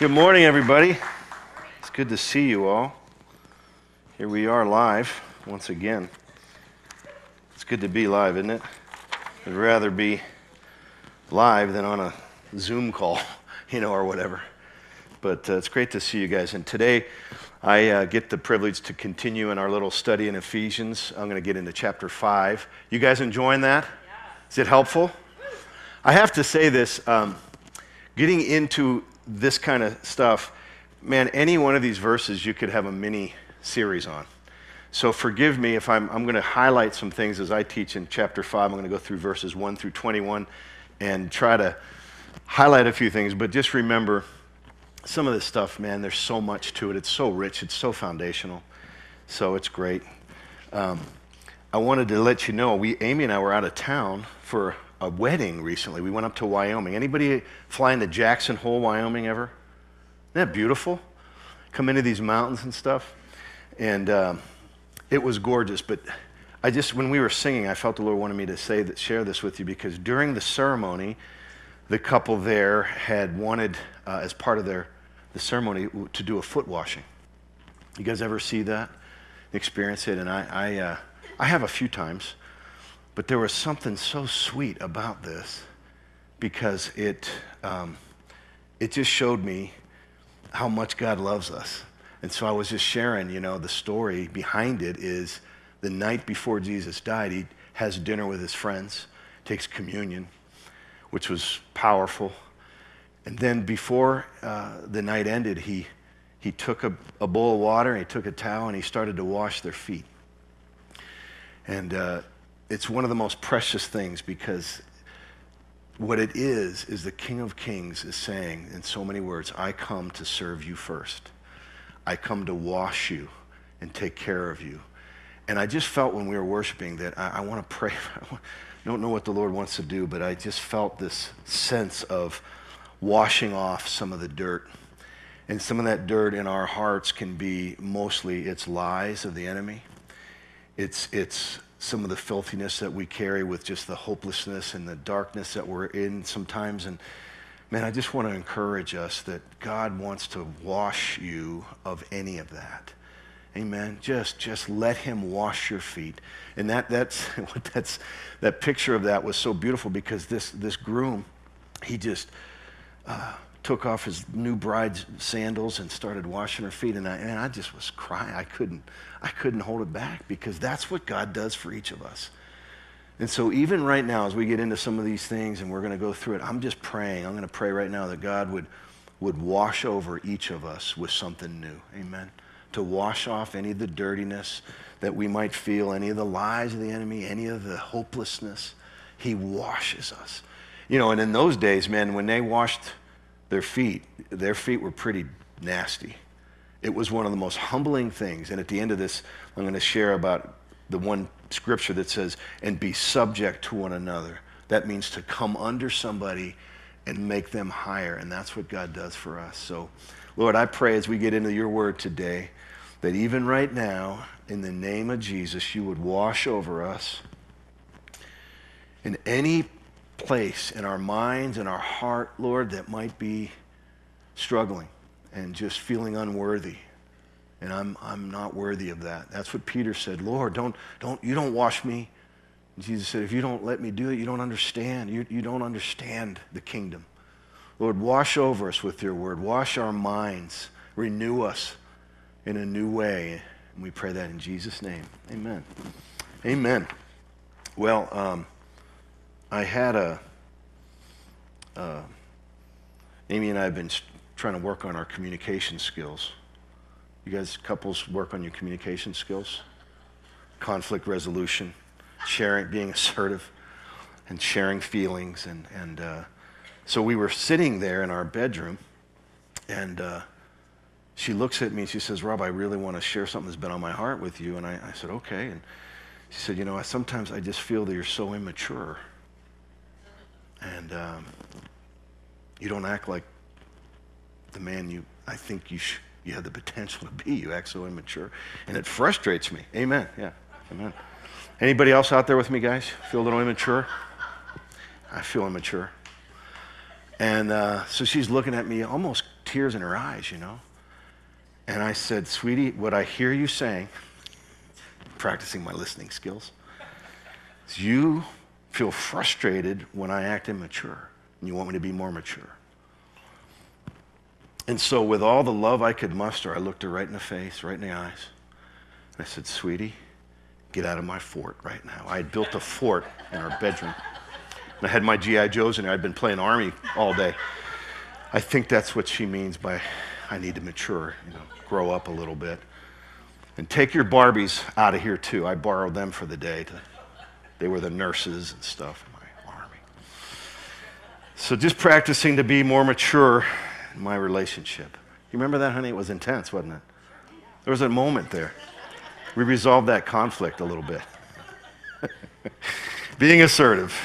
Good morning, everybody. It's good to see you all. Here we are live once again. It's good to be live, isn't it? I'd rather be live than on a Zoom call, you know, or whatever. But uh, it's great to see you guys. And today, I uh, get the privilege to continue in our little study in Ephesians. I'm going to get into chapter 5. You guys enjoying that? Is it helpful? I have to say this um, getting into this kind of stuff, man, any one of these verses you could have a mini series on. So forgive me if I'm, I'm going to highlight some things as I teach in chapter 5. I'm going to go through verses 1 through 21 and try to highlight a few things. But just remember, some of this stuff, man, there's so much to it. It's so rich, it's so foundational. So it's great. Um, I wanted to let you know, we, Amy and I were out of town for a wedding recently. We went up to Wyoming. Anybody flying to Jackson Hole, Wyoming ever? Isn't that beautiful? Come into these mountains and stuff. And um, it was gorgeous. But I just, when we were singing, I felt the Lord wanted me to say that, share this with you because during the ceremony, the couple there had wanted, uh, as part of their the ceremony, to do a foot washing. You guys ever see that? Experience it? And I, I, uh, I have a few times. But there was something so sweet about this because it, um, it just showed me how much God loves us. And so I was just sharing, you know, the story behind it is the night before Jesus died, he has dinner with his friends, takes communion, which was powerful. And then before uh, the night ended, he, he took a, a bowl of water, and he took a towel, and he started to wash their feet. And uh, it's one of the most precious things because what it is, is the King of Kings is saying in so many words, I come to serve you first. I come to wash you and take care of you. And I just felt when we were worshiping that I, I want to pray. I don't know what the Lord wants to do, but I just felt this sense of washing off some of the dirt. And some of that dirt in our hearts can be mostly it's lies of the enemy. It's, it's some of the filthiness that we carry with just the hopelessness and the darkness that we're in sometimes. And man, I just want to encourage us that God wants to wash you of any of that. Amen. Just, just let Him wash your feet, and that, that's what that's that picture of that was so beautiful because this this groom, he just uh, took off his new bride's sandals and started washing her feet. And I, and I just was crying. I couldn't, I couldn't hold it back because that's what God does for each of us. And so, even right now, as we get into some of these things and we're going to go through it, I'm just praying. I'm going to pray right now that God would, would wash over each of us with something new. Amen. To wash off any of the dirtiness that we might feel, any of the lies of the enemy, any of the hopelessness. He washes us. You know, and in those days, man, when they washed their feet, their feet were pretty nasty. It was one of the most humbling things. And at the end of this, I'm going to share about the one scripture that says, and be subject to one another. That means to come under somebody and make them higher. And that's what God does for us. So, Lord, I pray as we get into your word today that even right now, in the name of Jesus, you would wash over us in any place in our minds and our heart, Lord, that might be struggling and just feeling unworthy. And I'm, I'm not worthy of that. That's what Peter said. Lord, don't, don't, you don't wash me. And Jesus said, if you don't let me do it, you don't understand. You, you don't understand the kingdom. Lord, wash over us with your word. Wash our minds. Renew us in a new way. And we pray that in Jesus' name. Amen. Amen. Well, um, I had a, uh, Amy and I have been trying to work on our communication skills. You guys, couples, work on your communication skills, conflict resolution, sharing, being assertive, and sharing feelings. And, and uh, so we were sitting there in our bedroom, and uh, she looks at me and she says, Rob, I really want to share something that's been on my heart with you. And I, I said, okay. And she said, you know, I, sometimes I just feel that you're so immature. And um, you don't act like the man you, I think you, sh- you have the potential to be. You act so immature. And it frustrates me. Amen. Yeah. Amen. Anybody else out there with me, guys? Feel a little immature? I feel immature. And uh, so she's looking at me almost tears in her eyes, you know. And I said, Sweetie, what I hear you saying, practicing my listening skills, is you feel frustrated when I act immature, and you want me to be more mature. And so, with all the love I could muster, I looked her right in the face, right in the eyes. And I said, Sweetie, get out of my fort right now. I had built a fort in our bedroom. And I had my G.I. Joes in there. I'd been playing Army all day. I think that's what she means by I need to mature, you know, grow up a little bit. And take your Barbies out of here too. I borrowed them for the day. To, they were the nurses and stuff in my army. So just practicing to be more mature in my relationship. You remember that, honey? It was intense, wasn't it? There was a moment there. We resolved that conflict a little bit. Being assertive.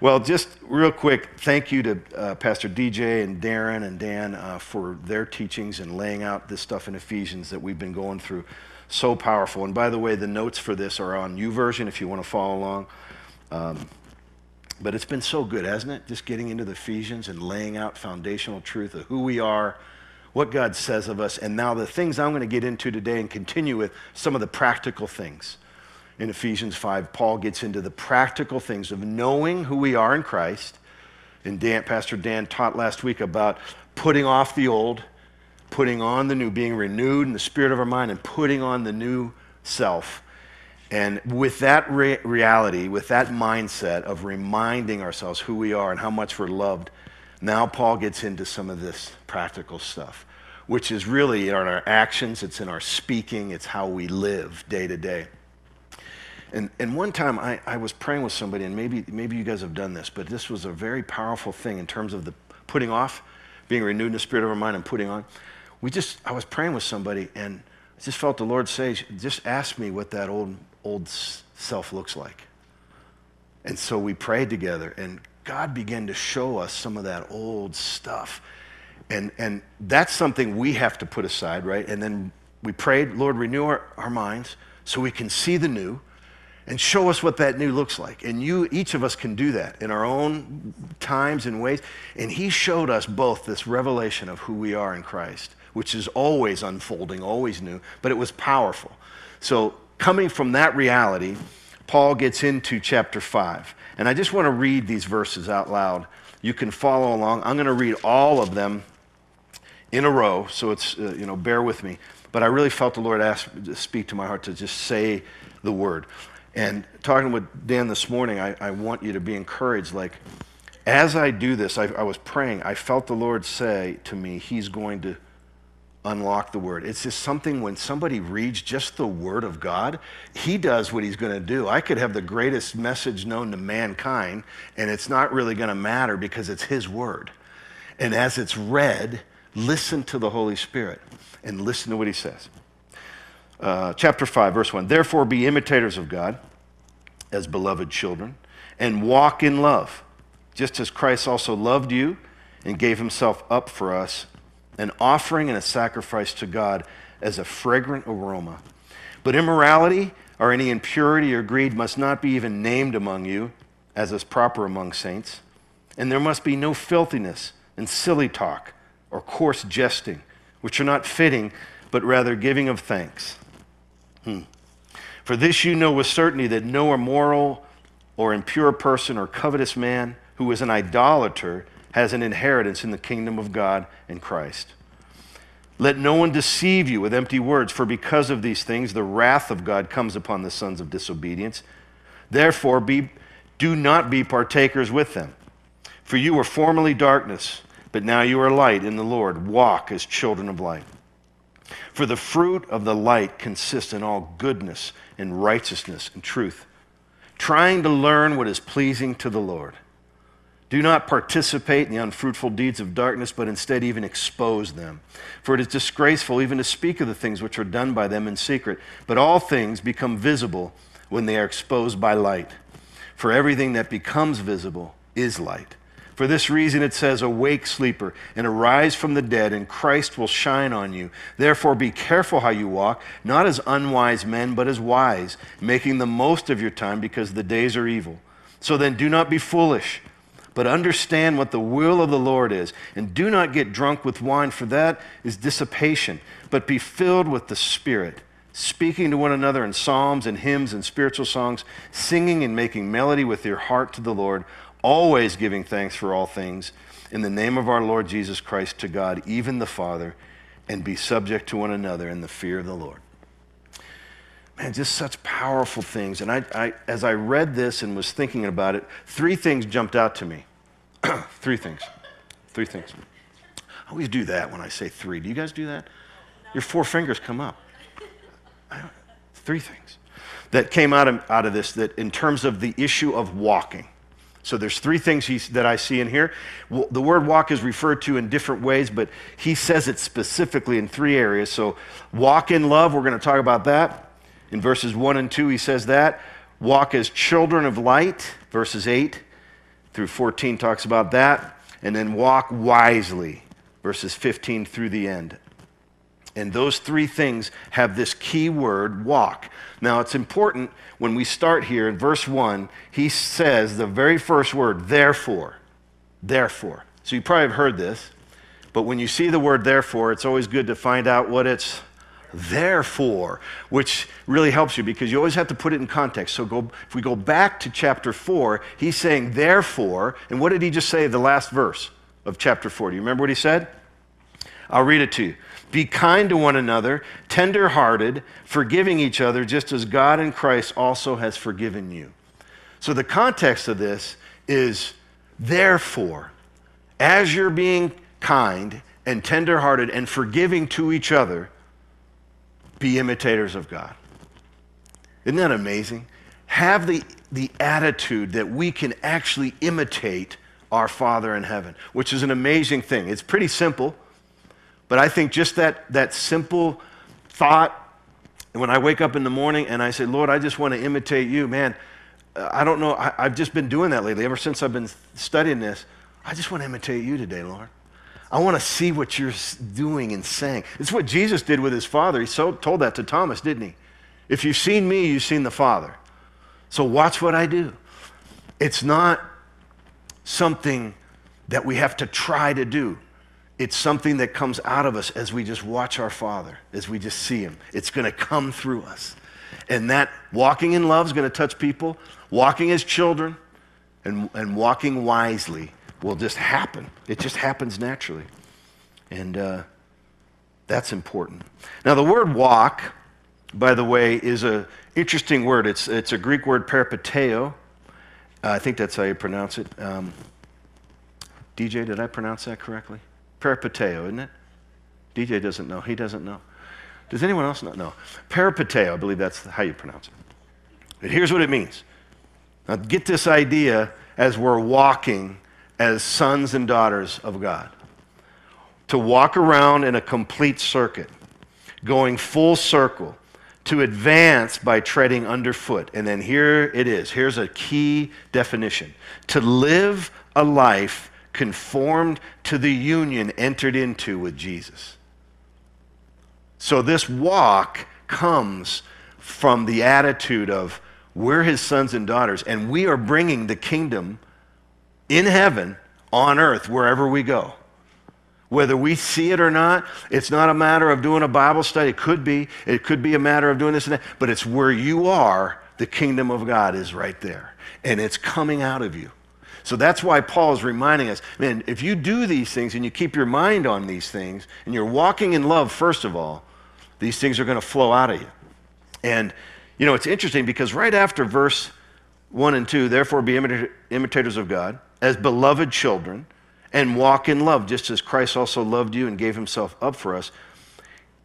Well, just real quick, thank you to uh, Pastor DJ and Darren and Dan uh, for their teachings and laying out this stuff in Ephesians that we've been going through. So powerful. And by the way, the notes for this are on YouVersion if you want to follow along. Um, but it's been so good, hasn't it? Just getting into the Ephesians and laying out foundational truth of who we are, what God says of us, and now the things I'm going to get into today and continue with some of the practical things in Ephesians 5, Paul gets into the practical things of knowing who we are in Christ. And Dan, Pastor Dan taught last week about putting off the old, putting on the new, being renewed in the spirit of our mind, and putting on the new self. And with that re- reality, with that mindset of reminding ourselves who we are and how much we're loved, now Paul gets into some of this practical stuff, which is really in our actions, it's in our speaking, it's how we live day to day. And, and one time I, I was praying with somebody, and maybe, maybe you guys have done this, but this was a very powerful thing in terms of the putting off, being renewed in the spirit of our mind, and putting on. We just, I was praying with somebody, and I just felt the Lord say, just ask me what that old, old self looks like. And so we prayed together, and God began to show us some of that old stuff. And, and that's something we have to put aside, right? And then we prayed, Lord, renew our, our minds so we can see the new and show us what that new looks like. And you, each of us can do that in our own times and ways. And he showed us both this revelation of who we are in Christ, which is always unfolding, always new, but it was powerful. So, coming from that reality, Paul gets into chapter 5. And I just want to read these verses out loud. You can follow along. I'm going to read all of them in a row, so it's, uh, you know, bear with me. But I really felt the Lord ask, speak to my heart to just say the word. And talking with Dan this morning, I, I want you to be encouraged. Like, as I do this, I, I was praying, I felt the Lord say to me, He's going to unlock the word. It's just something when somebody reads just the word of God, he does what he's going to do. I could have the greatest message known to mankind, and it's not really going to matter because it's his word. And as it's read, listen to the Holy Spirit and listen to what he says. Uh, chapter 5, verse 1 Therefore, be imitators of God as beloved children, and walk in love, just as Christ also loved you and gave himself up for us, an offering and a sacrifice to God as a fragrant aroma. But immorality or any impurity or greed must not be even named among you, as is proper among saints. And there must be no filthiness and silly talk or coarse jesting, which are not fitting, but rather giving of thanks. Hmm. For this you know with certainty that no immoral or impure person or covetous man who is an idolater has an inheritance in the kingdom of God and Christ. Let no one deceive you with empty words, for because of these things the wrath of God comes upon the sons of disobedience. Therefore, be, do not be partakers with them. For you were formerly darkness, but now you are light in the Lord. Walk as children of light. For the fruit of the light consists in all goodness and righteousness and truth, trying to learn what is pleasing to the Lord. Do not participate in the unfruitful deeds of darkness, but instead even expose them. For it is disgraceful even to speak of the things which are done by them in secret. But all things become visible when they are exposed by light. For everything that becomes visible is light. For this reason it says, Awake, sleeper, and arise from the dead, and Christ will shine on you. Therefore be careful how you walk, not as unwise men, but as wise, making the most of your time because the days are evil. So then do not be foolish but understand what the will of the Lord is. And do not get drunk with wine, for that is dissipation, but be filled with the Spirit, speaking to one another in psalms and hymns and spiritual songs, singing and making melody with your heart to the Lord, always giving thanks for all things in the name of our Lord Jesus Christ to God, even the Father, and be subject to one another in the fear of the Lord man, just such powerful things. And I, I, as I read this and was thinking about it, three things jumped out to me. three things. Three things. I always do that when I say three. Do you guys do that? Your four fingers come up. Three things that came out of, out of this that in terms of the issue of walking. So there's three things that I see in here. The word walk is referred to in different ways, but he says it specifically in three areas. So walk in love, we're going to talk about that. In verses 1 and 2, he says that. Walk as children of light, verses 8 through 14 talks about that. And then walk wisely, verses 15 through the end. And those three things have this key word, walk. Now, it's important when we start here in verse 1, he says the very first word, therefore. Therefore. So you probably have heard this, but when you see the word therefore, it's always good to find out what it's therefore, which really helps you because you always have to put it in context. So go, if we go back to chapter 4, he's saying therefore, and what did he just say the last verse of chapter 4? Do you remember what he said? I'll read it to you. Be kind to one another, tender-hearted, forgiving each other, just as God in Christ also has forgiven you. So the context of this is therefore, as you're being kind and tender-hearted and forgiving to each other, be imitators of God. Isn't that amazing? Have the, the attitude that we can actually imitate our Father in heaven, which is an amazing thing. It's pretty simple, but I think just that, that simple thought, when I wake up in the morning and I say, Lord, I just want to imitate you, man, I don't know, I, I've just been doing that lately. Ever since I've been studying this, I just want to imitate you today, Lord. I want to see what you're doing and saying. It's what Jesus did with his Father. He so, told that to Thomas, didn't he? If you've seen me, you've seen the Father. So watch what I do. It's not something that we have to try to do. It's something that comes out of us as we just watch our Father, as we just see Him. It's going to come through us. And that walking in love is going to touch people, walking as children, and, and walking wisely will just happen. It just happens naturally. And uh, that's important. Now, the word walk, by the way, is an interesting word. It's, it's a Greek word, peripateo. Uh, I think that's how you pronounce it. Um, DJ, did I pronounce that correctly? Peripateo, isn't it? DJ doesn't know. He doesn't know. Does anyone else not know? No. Peripateo, I believe that's how you pronounce it. But here's what it means. Now, get this idea as we're walking as sons and daughters of God. To walk around in a complete circuit, going full circle, to advance by treading underfoot. And then here it is. Here's a key definition to live a life conformed to the union entered into with Jesus. So this walk comes from the attitude of we're his sons and daughters, and we are bringing the kingdom in heaven, on earth, wherever we go. Whether we see it or not, it's not a matter of doing a Bible study. It could be. It could be a matter of doing this and that. But it's where you are, the kingdom of God is right there. And it's coming out of you. So that's why Paul is reminding us man, if you do these things and you keep your mind on these things and you're walking in love, first of all, these things are going to flow out of you. And, you know, it's interesting because right after verse 1 and 2, therefore be imitators of God as beloved children and walk in love, just as Christ also loved you and gave himself up for us.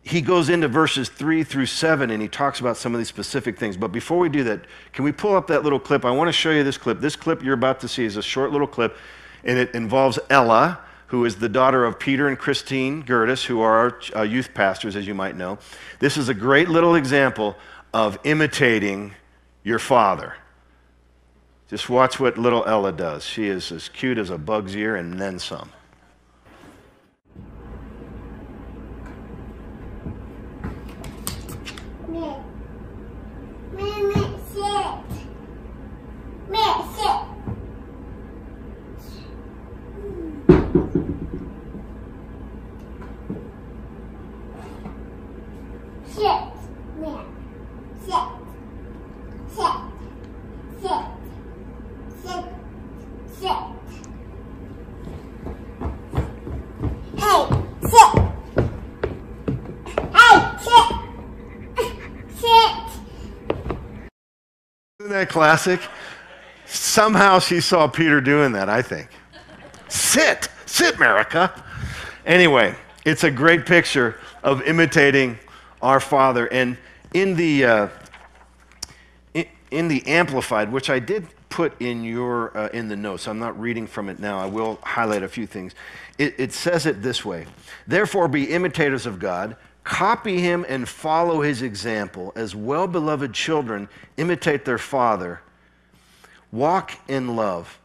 He goes into verses 3 through 7 and he talks about some of these specific things. But before we do that, can we pull up that little clip? I want to show you this clip. This clip you're about to see is a short little clip, and it involves Ella, who is the daughter of Peter and Christine Gertis, who are our uh, youth pastors, as you might know. This is a great little example of imitating your father. Just watch what little Ella does. She is as cute as a bug's ear and then some. Sit. Man. Sit. Sit. Sit. Sit. Sit. Hey, sit. Hey, sit. Sit. Isn't that classic? Somehow she saw Peter doing that, I think. Sit, sit, America. Anyway, it's a great picture of imitating our Father. And in the, uh, in, in the Amplified, which I did put in your uh, in the notes, I'm not reading from it now. I will highlight a few things. It, it says it this way: Therefore, be imitators of God. Copy him and follow his example. As well beloved children, imitate their father. Walk in love,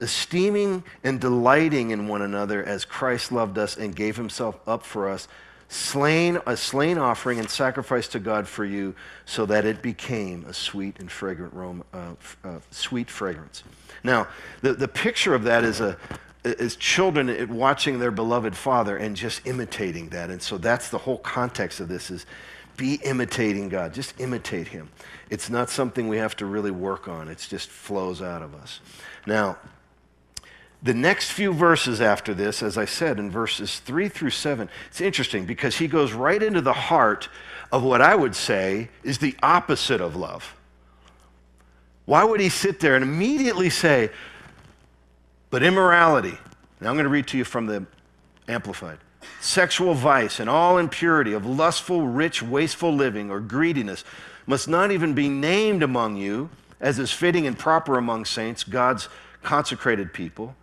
esteeming and delighting in one another as Christ loved us and gave himself up for us, slain a slain offering and sacrifice to God for you, so that it became a sweet and fragrant aroma, uh, uh, sweet fragrance. Now, the, the picture of that is a is children watching their beloved father and just imitating that. And so that's the whole context of this is be imitating God. Just imitate him. It's not something we have to really work on. It just flows out of us. Now, the next few verses after this, as I said, in verses 3 through 7, it's interesting because he goes right into the heart of what I would say is the opposite of love. Why would he sit there and immediately say, but immorality, now I'm going to read to you from the Amplified sexual vice and all impurity of lustful, rich, wasteful living or greediness must not even be named among you, as is fitting and proper among saints, God's consecrated people.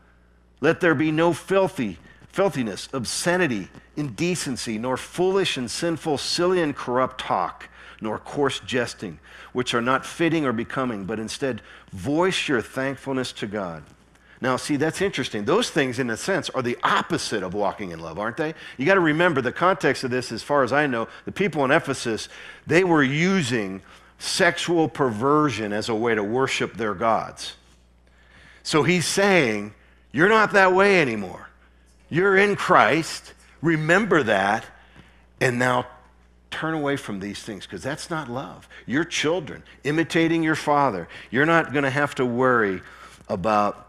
Let there be no filthy, filthiness, obscenity, indecency, nor foolish and sinful, silly and corrupt talk, nor coarse jesting, which are not fitting or becoming, but instead voice your thankfulness to God. Now, see, that's interesting. Those things, in a sense, are the opposite of walking in love, aren't they? You got to remember the context of this, as far as I know, the people in Ephesus, they were using sexual perversion as a way to worship their gods. So he's saying, You're not that way anymore. You're in Christ. Remember that. And now turn away from these things because that's not love. You're children, imitating your father. You're not going to have to worry about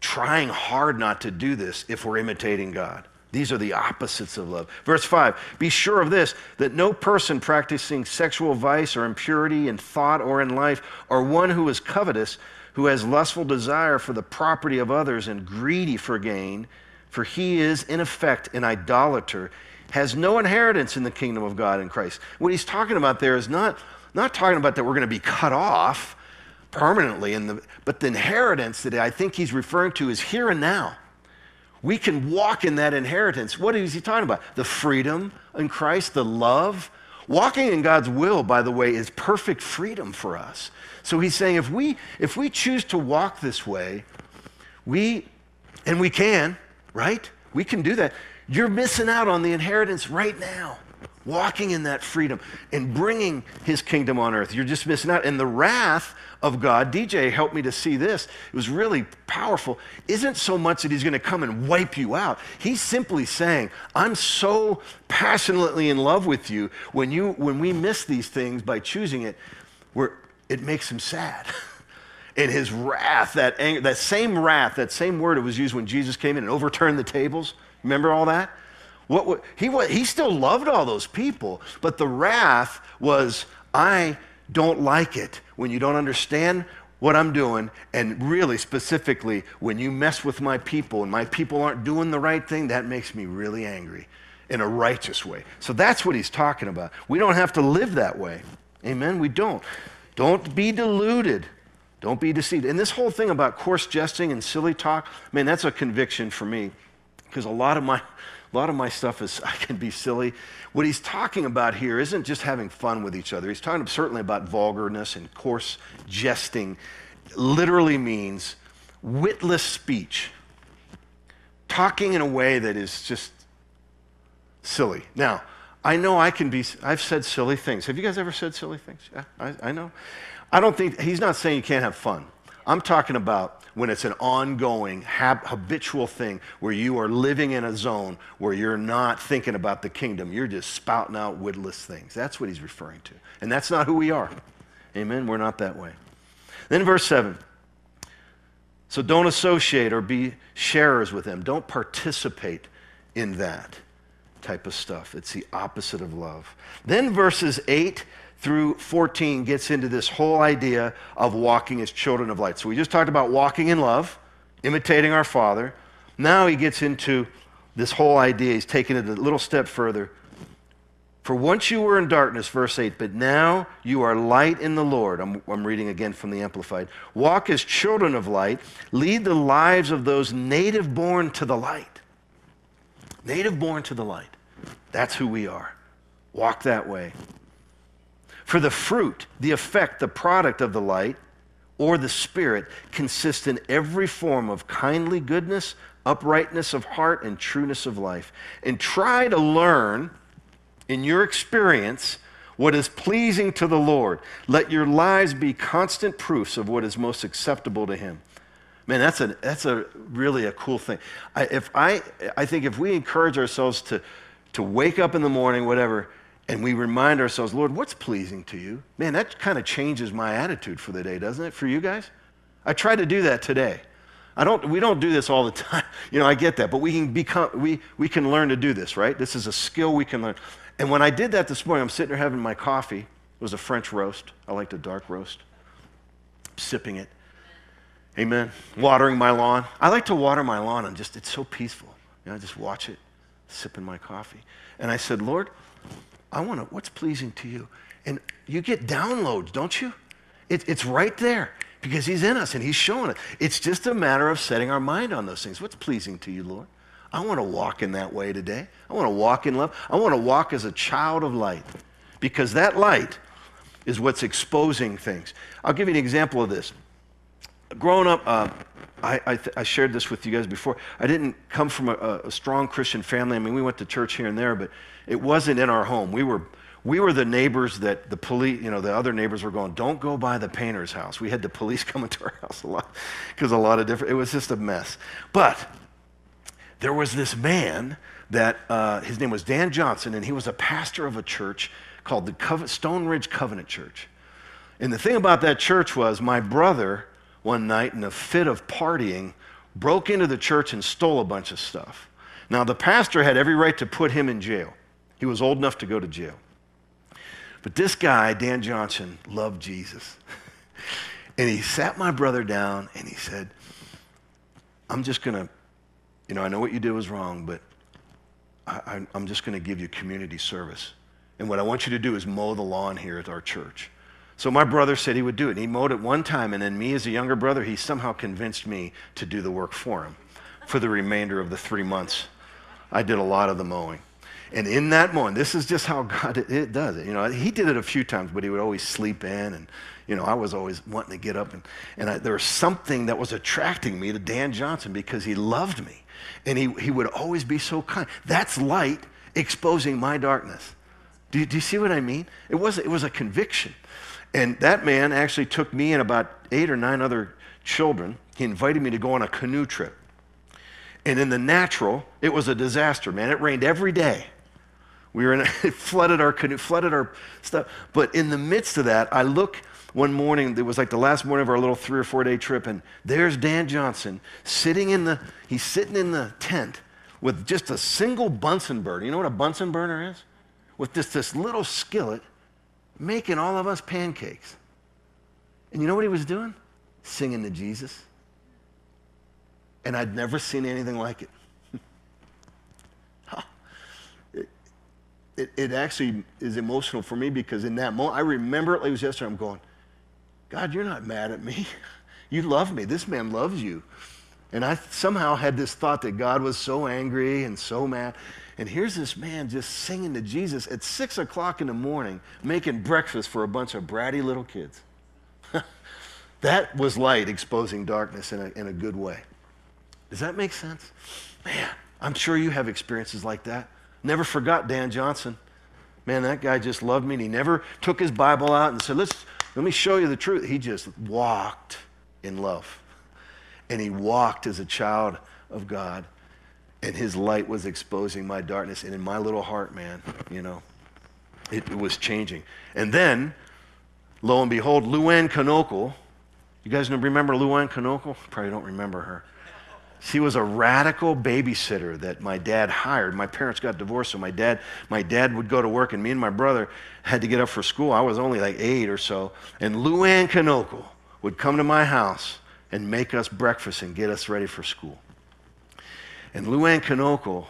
trying hard not to do this if we're imitating God. These are the opposites of love. Verse 5 Be sure of this, that no person practicing sexual vice or impurity in thought or in life, or one who is covetous, who has lustful desire for the property of others and greedy for gain, for he is in effect an idolater, has no inheritance in the kingdom of God in Christ. What he's talking about there is not, not talking about that we're going to be cut off permanently. In the, but the inheritance that I think he's referring to is here and now. We can walk in that inheritance. What is he talking about? The freedom in Christ, the love. Walking in God's will, by the way, is perfect freedom for us. So he's saying if we if we choose to walk this way, we and we can, right? We can do that. You're missing out on the inheritance right now walking in that freedom and bringing his kingdom on earth. You're just missing out. And the wrath of God, DJ helped me to see this. It was really powerful. Isn't so much that he's going to come and wipe you out. He's simply saying, I'm so passionately in love with you. When, you, when we miss these things by choosing it, where it makes him sad. and his wrath, that, anger, that same wrath, that same word it was used when Jesus came in and overturned the tables. Remember all that? What, he, he still loved all those people, but the wrath was, I don't like it when you don't understand what I'm doing, and really specifically, when you mess with my people and my people aren't doing the right thing, that makes me really angry in a righteous way. So that's what he's talking about. We don't have to live that way. Amen? We don't. Don't be deluded. Don't be deceived. And this whole thing about coarse jesting and silly talk, man, that's a conviction for me because a lot of my a lot of my stuff is, I can be silly. What he's talking about here isn't just having fun with each other. He's talking certainly about vulgarness and coarse jesting. Literally means witless speech, talking in a way that is just silly. Now, I know I can be, I've said silly things. Have you guys ever said silly things? Yeah, I, I know. I don't think, he's not saying you can't have fun. I'm talking about when it's an ongoing, hab- habitual thing where you are living in a zone where you're not thinking about the kingdom. You're just spouting out witless things. That's what he's referring to. And that's not who we are. Amen? We're not that way. Then, verse 7. So don't associate or be sharers with them. Don't participate in that type of stuff. It's the opposite of love. Then, verses 8 through 14 gets into this whole idea of walking as children of light. So we just talked about walking in love, imitating our Father. Now he gets into this whole idea. He's taking it a little step further. For once you were in darkness, verse 8, but now you are light in the Lord. I'm, I'm, reading again from the Amplified. Walk as children of light. Lead the lives of those native born to the light. Native born to the light. That's who we are. Walk that way. For the fruit, the effect, the product of the light or the Spirit consists in every form of kindly goodness, uprightness of heart, and trueness of life. And try to learn in your experience what is pleasing to the Lord. Let your lives be constant proofs of what is most acceptable to Him. Man, that's a, that's a really a cool thing. I, if I, I think if we encourage ourselves to, to wake up in the morning, whatever, and we remind ourselves, Lord, what's pleasing to you? Man, that kind of changes my attitude for the day, doesn't it, for you guys? I try to do that today. I don't, we don't do this all the time. You know, I get that, but we can, become, we, we can learn to do this, right? This is a skill we can learn. And when I did that this morning, I'm sitting there having my coffee. It was a French roast. I like the dark roast. Sipping it. Amen. Watering my lawn. I like to water my lawn and just, it's so peaceful. You know, I just watch it, sipping my coffee. And I said, Lord, I want to, what's pleasing to you? And you get downloads, don't you? It, it's right there because He's in us and He's showing it. It's just a matter of setting our mind on those things. What's pleasing to you, Lord? I want to walk in that way today. I want to walk in love. I want to walk as a child of light because that light is what's exposing things. I'll give you an example of this. Growing up, uh, I, I, th- I, shared this with you guys before. I didn't come from a, a, strong Christian family. I mean, we went to church here and there, but it wasn't in our home. We were, we were the neighbors that the police, you know, the other neighbors were going, don't go by the painter's house. We had the police coming to our house a lot because a lot of different, it was just a mess. But there was this man that, uh, his name was Dan Johnson, and he was a pastor of a church called the Stone Ridge Covenant Church. And the thing about that church was my brother, one night in a fit of partying, broke into the church and stole a bunch of stuff. Now, the pastor had every right to put him in jail. He was old enough to go to jail. But this guy, Dan Johnson, loved Jesus. and he sat my brother down and he said, I'm just going to, you know, I know what you did was wrong, but I, am just going to give you community service. And what I want you to do is mow the lawn here at our church. So my brother said he would do it. And he mowed it one time, and then me, as a younger brother, he somehow convinced me to do the work for him for the remainder of the three months. I did a lot of the mowing. And in that moment, this is just how God it, does it. You know, he did it a few times, but he would always sleep in, and you know, I was always wanting to get up, and and I, there was something that was attracting me to Dan Johnson because he loved me, and he he would always be so kind. That's light exposing my darkness. Do you, do you see what I mean? It was it was a conviction. And that man actually took me and about eight or nine other children. He invited me to go on a canoe trip. And in the natural, it was a disaster, man. It rained every day. We were in a, it flooded our canoe, flooded our stuff. But in the midst of that, I look one morning, it was like the last morning of our little three or four day trip, and there's Dan Johnson sitting in the, he's sitting in the tent with just a single Bunsen burner. You know what a Bunsen burner is? With just this little skillet making all of us pancakes. And you know what he was doing? Singing to Jesus. And I'd never seen anything like it, it. It actually is emotional for me because in that moment, I remember it like it was yesterday. I'm going, God, you're not mad at me. You love me. This man loves you. And I somehow had this thought that God was so angry and so mad. And here's this man just singing to Jesus at six o'clock in the morning, making breakfast for a bunch of bratty little kids. that was light exposing darkness in a, in a good way. Does that make sense? Man, I'm sure you have experiences like that. Never forgot Dan Johnson. Man, that guy just loved me. And he never took his Bible out and said, Let's, let me show you the truth. He just walked in love. And he walked as a child of God. And his light was exposing my darkness. And in my little heart, man, you know, it, it was changing. And then, lo and behold, Luann Kanokel, you guys remember Luann Kanokel? Probably don't remember her. She was a radical babysitter that my dad hired. My parents got divorced, so my dad, my dad would go to work, and me and my brother had to get up for school. I was only like eight or so. And Luann Kanokel would come to my house and make us breakfast and get us ready for school. And Luann Kanokel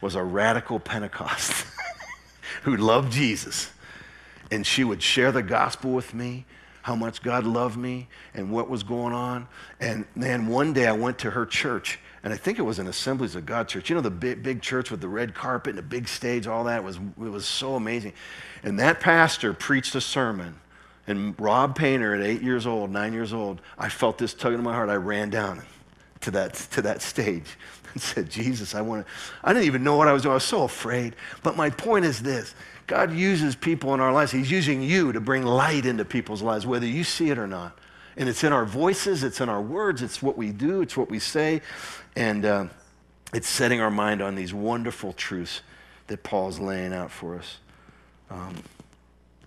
was a radical Pentecost who loved Jesus. And she would share the gospel with me how much God loved me and what was going on. And then one day I went to her church, and I think it was an Assemblies of God church. You know, the big, big church with the red carpet and the big stage, all that it was, it was so amazing. And that pastor preached a sermon. And Rob Painter, at eight years old, nine years old, I felt this tugging in my heart. I ran down to that, to that stage and said, Jesus, I want to. I didn't even know what I was doing. I was so afraid. But my point is this God uses people in our lives. He's using you to bring light into people's lives, whether you see it or not. And it's in our voices, it's in our words, it's what we do, it's what we say. And uh, it's setting our mind on these wonderful truths that Paul's laying out for us. Um,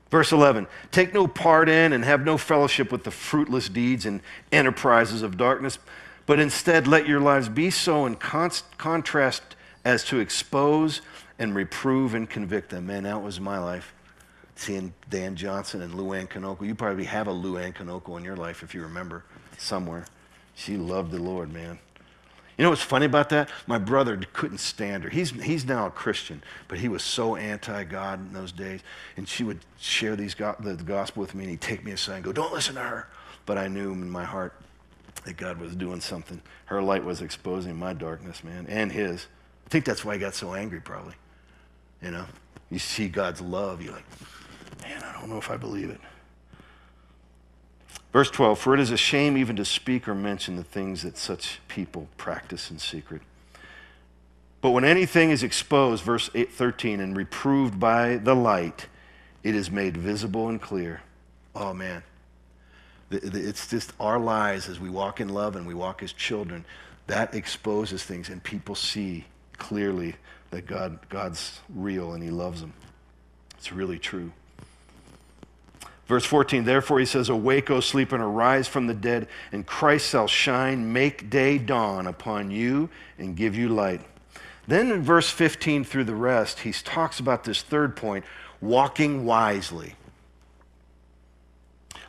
verse 11 Take no part in and have no fellowship with the fruitless deeds and enterprises of darkness, but instead let your lives be so in con- contrast as to expose and reprove and convict them. Man, that was my life. Seeing Dan Johnson and Luann Kanokel. You probably have a Luann Kanokel in your life if you remember somewhere. She loved the Lord, man. You know what's funny about that? My brother couldn't stand her. He's, he's now a Christian, but he was so anti God in those days. And she would share these go- the gospel with me, and he'd take me aside and go, Don't listen to her. But I knew in my heart that God was doing something. Her light was exposing my darkness, man, and his. I think that's why he got so angry, probably. You know, you see God's love, you're like, man, I don't know if I believe it. Verse 12 For it is a shame even to speak or mention the things that such people practice in secret. But when anything is exposed, verse 8, 13, and reproved by the light, it is made visible and clear. Oh, man. It's just our lives as we walk in love and we walk as children. That exposes things, and people see clearly that God, God's real and he loves them. It's really true. Verse 14, therefore he says, Awake, O sleep, and arise from the dead, and Christ shall shine, make day dawn upon you, and give you light. Then in verse 15 through the rest, he talks about this third point walking wisely.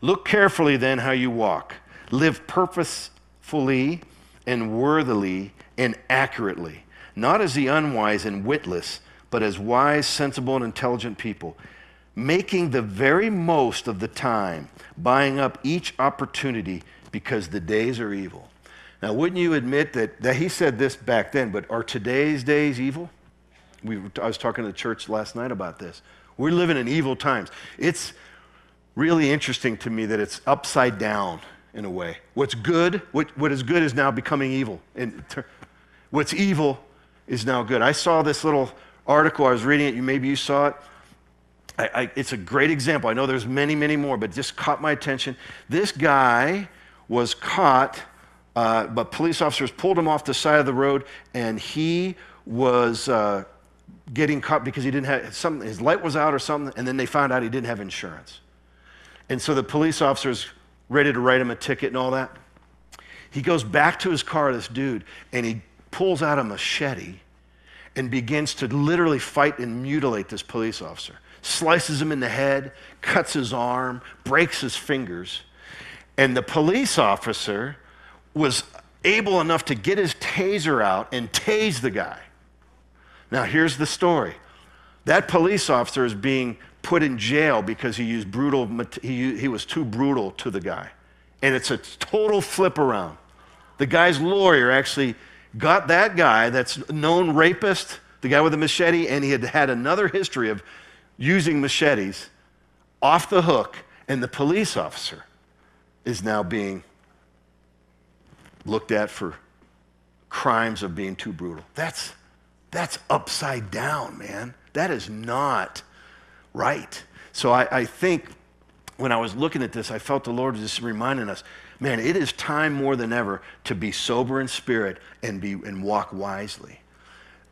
Look carefully then how you walk. Live purposefully and worthily and accurately not as the unwise and witless, but as wise, sensible, and intelligent people, making the very most of the time, buying up each opportunity because the days are evil. Now, wouldn't you admit that, that he said this back then, but are today's days evil? We, I was talking to the church last night about this. We're living in evil times. It's really interesting to me that it's upside down in a way. What's good, what, what is good is now becoming evil. And what's evil is now good. I saw this little article, I was reading it, you, maybe you saw it. I, I, it's a great example. I know there's many, many more, but just caught my attention. This guy was caught, uh, but police officers pulled him off the side of the road, and he was uh, getting caught because he didn't have something. His light was out or something, and then they found out he didn't have insurance. And so the police officers ready to write him a ticket and all that. He goes back to his car, this dude, and he pulls out a machete and begins to literally fight and mutilate this police officer. Slices him in the head, cuts his arm, breaks his fingers. And the police officer was able enough to get his taser out and tase the guy. Now, here's the story that police officer is being put in jail because he used brutal, he, he was too brutal to the guy. And it's a total flip around. The guy's lawyer actually got that guy that's known rapist, the guy with the machete, and he had had another history of using machetes off the hook, and the police officer is now being looked at for crimes of being too brutal. That's, that's upside down, man. That is not right. So I, I think when I was looking at this, I felt the Lord just reminding us Man, it is time more than ever to be sober in spirit and, be, and walk wisely.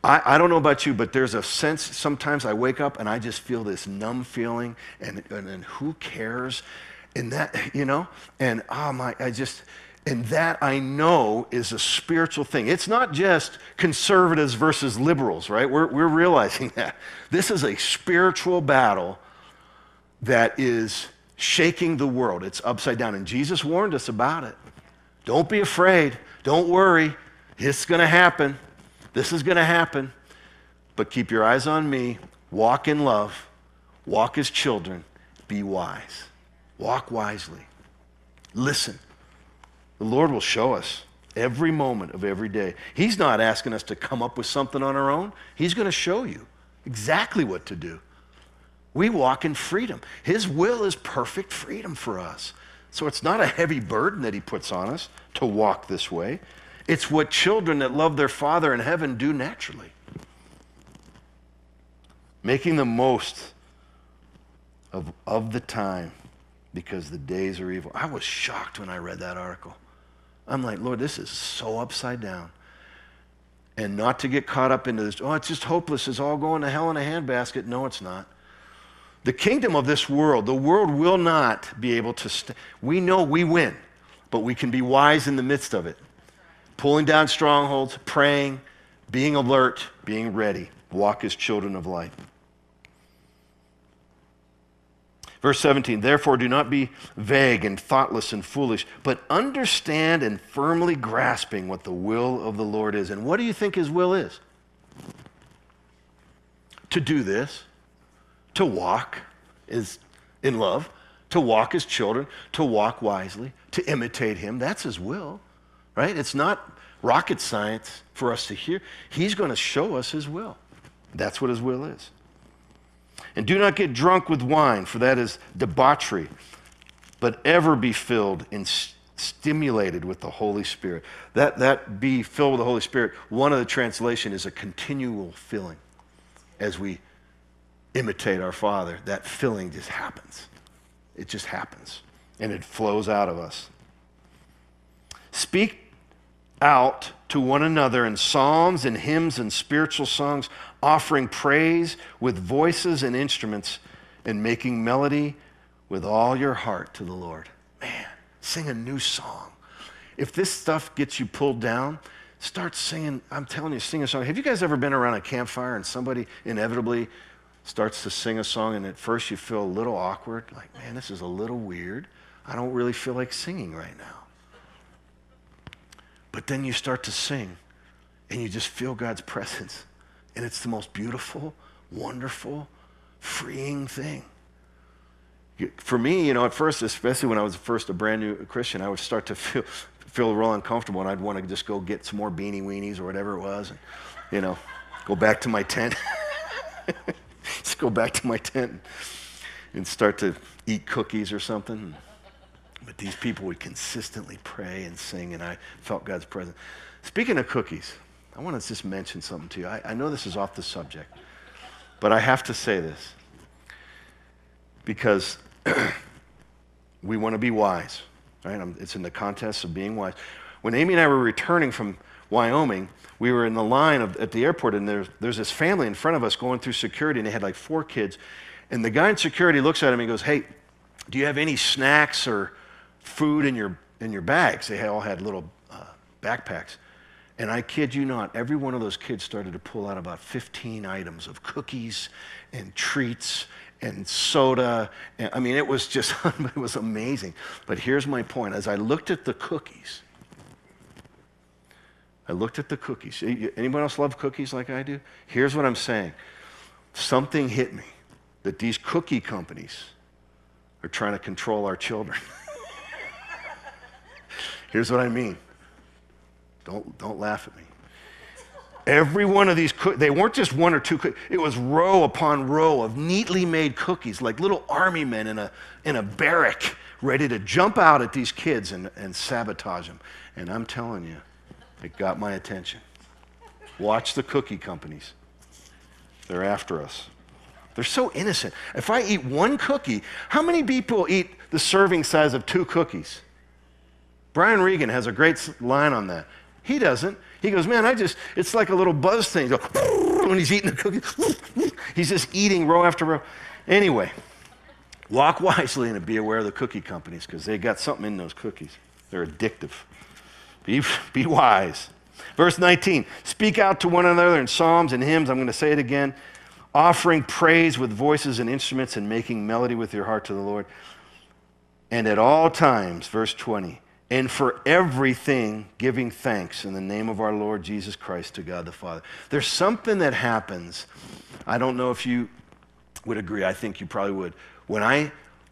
I, I don't know about you, but there's a sense sometimes I wake up and I just feel this numb feeling, and, and, and who cares? And that, you know, and oh my, I just, and that I know is a spiritual thing. It's not just conservatives versus liberals, right? We're, we're realizing that. This is a spiritual battle that is shaking the world. It's upside down. And Jesus warned us about it. Don't be afraid. Don't worry. It's going to happen. This is going to happen. But keep your eyes on me. Walk in love. Walk as children. Be wise. Walk wisely. Listen. The Lord will show us every moment of every day. He's not asking us to come up with something on our own, He's going to show you exactly what to do. We walk in freedom. His will is perfect freedom for us. So it's not a heavy burden that He puts on us to walk this way. It's what children that love their Father in heaven do naturally. Making the most of, of the time because the days are evil. I was shocked when I read that article. I'm like, Lord, this is so upside down. And not to get caught up into this, oh, it's just hopeless. It's all going to hell in a handbasket. No, it's not. The kingdom of this world, the world will not be able to. St- we know we win, but we can be wise in the midst of it. Pulling down strongholds, praying, being alert, being ready. Walk as children of light. Verse 17, therefore do not be vague and thoughtless and foolish, but understand and firmly grasping what the will of the Lord is. And what do you think his will is? To do this to walk is in love, to walk as children, to walk wisely, to imitate him. That's his will, right? It's not rocket science for us to hear. He's going to show us his will. That's what his will is. And do not get drunk with wine, for that is debauchery, but ever be filled and stimulated with the Holy Spirit. That, that be filled with the Holy Spirit, one of the translation is a continual filling as we imitate our Father, that filling just happens. It just happens. And it flows out of us. Speak out to one another in psalms and hymns and spiritual songs, offering praise with voices and instruments, and making melody with all your heart to the Lord. Man, sing a new song. If this stuff gets you pulled down, start singing. I'm telling you, sing a song. Have you guys ever been around a campfire and somebody inevitably starts to sing a song, and at first you feel a little awkward, like, man, this is a little weird. I don't really feel like singing right now. But then you start to sing, and you just feel God's presence. And it's the most beautiful, wonderful, freeing thing. For me, you know, at first, especially when I was first a brand new Christian, I would start to feel, feel real uncomfortable, and I'd want to just go get some more beanie weenies or whatever it was, and, you know, go back to my tent. Just go back to my tent and start to eat cookies or something. But these people would consistently pray and sing, and I felt God's presence. Speaking of cookies, I want to just mention something to you. I, I know this is off the subject, but I have to say this because we want to be wise, right? It's in the context of being wise. When Amy and I were returning from Wyoming, we were in the line of, at the airport, and there's, there's this family in front of us going through security, and they had like four kids. And the guy in security looks at him and goes, Hey, do you have any snacks or food in your, in your bags? They all had little uh, backpacks. And I kid you not, every one of those kids started to pull out about 15 items of cookies and treats and soda. And, I mean, it was just, it was amazing. But here's my point. As I looked at the cookies, I looked at the cookies. Anyone else love cookies like I do? Here's what I'm saying. Something hit me that these cookie companies are trying to control our children. Here's what I mean. Don't, don't laugh at me. Every one of these, co- they weren't just one or two, co- it was row upon row of neatly made cookies, like little army men in a, in a barrack, ready to jump out at these kids and, and sabotage them. And I'm telling you, it got my attention. Watch the cookie companies. They're after us. They're so innocent. If I eat one cookie, how many people eat the serving size of two cookies? Brian Regan has a great line on that. He doesn't. He goes, man, I just, it's like a little buzz thing. When he's eating the cookie, he's just eating row after row. Anyway, walk wisely and be aware of the cookie companies because they got something in those cookies. They're addictive. Be, be wise. Verse 19 Speak out to one another in psalms and hymns. I'm going to say it again. Offering praise with voices and instruments and making melody with your heart to the Lord. And at all times, verse 20, and for everything giving thanks in the name of our Lord Jesus Christ to God the Father. There's something that happens. I don't know if you would agree. I think you probably would. When I,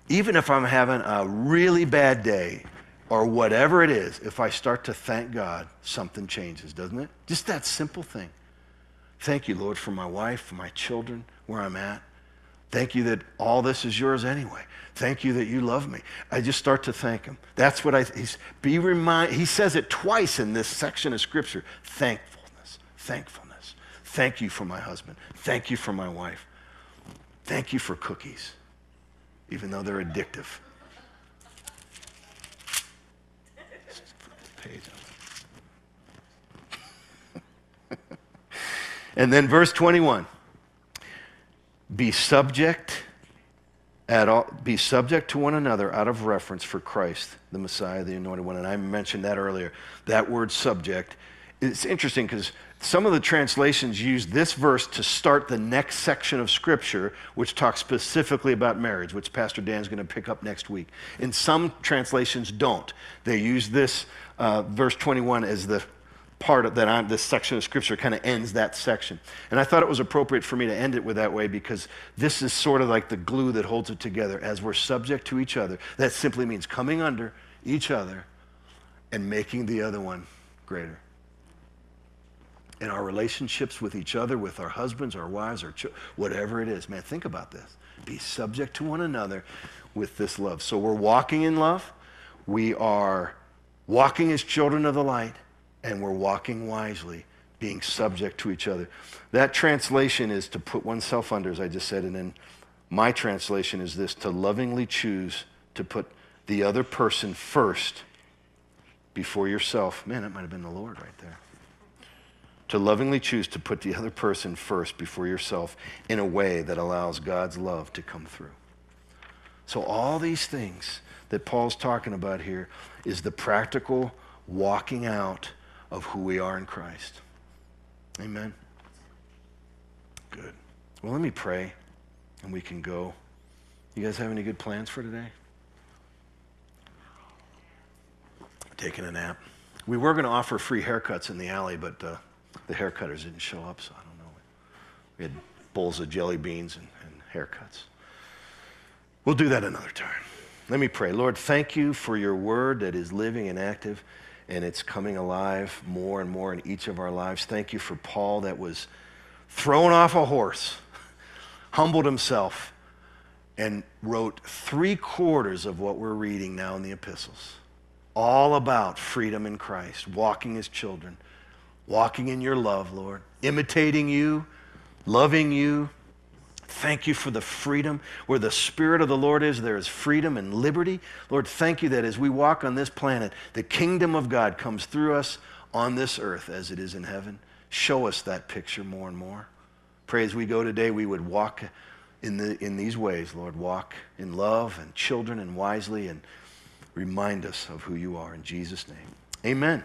even if I'm having a really bad day or whatever it is, if I start to thank God, something changes, doesn't it? Just that simple thing. Thank you, Lord, for my wife, for my children, where I'm at. Thank you that all this is yours anyway. Thank you that you love me. I just start to thank him. That's what I, he's, be remind, he says it twice in this section of scripture. Thankfulness, thankfulness. Thank you for my husband. Thank you for my wife. Thank you for cookies, even though they're addictive. And then verse 21 be subject at all, be subject to one another out of reference for Christ, the Messiah, the anointed one. And I mentioned that earlier. That word subject. It's interesting because some of the translations use this verse to start the next section of Scripture, which talks specifically about marriage, which Pastor Dan's going to pick up next week. And some translations don't. They use this uh, verse 21 as the part of that on this section of scripture kind of ends that section. And I thought it was appropriate for me to end it with that way because this is sort of like the glue that holds it together as we're subject to each other. That simply means coming under each other and making the other one greater. In our relationships with each other, with our husbands, our wives, our children, whatever it is, man, think about this. Be subject to one another with this love. So we're walking in love. We are walking as children of the light and we're walking wisely, being subject to each other. That translation is to put oneself under, as I just said, and then my translation is this to lovingly choose to put the other person first before yourself. Man, that might have been the Lord right there. To lovingly choose to put the other person first before yourself in a way that allows God's love to come through. So, all these things that Paul's talking about here is the practical walking out of who we are in Christ. Amen. Good. Well, let me pray and we can go. You guys have any good plans for today? Taking a nap. We were going to offer free haircuts in the alley, but uh, the haircutters didn't show up, so I don't know. We had bowls of jelly beans and, and haircuts. We'll do that another time. Let me pray. Lord, thank you for your word that is living and active and it's coming alive more and more in each of our lives. Thank you for Paul that was thrown off a horse, humbled himself, and wrote three quarters of what we're reading now in the epistles. All about freedom in Christ, walking as children, walking in your love, Lord, imitating you, loving you, Thank you for the freedom. Where the Spirit of the Lord is, there is freedom and liberty. Lord, thank you that as we walk on this planet, the kingdom of God comes through us on this earth as it is in heaven. Show us that picture more and more. Pray as we go today, we would walk in, the, in these ways, Lord. Walk in love and children and wisely and remind us of who you are. In Jesus' name, amen.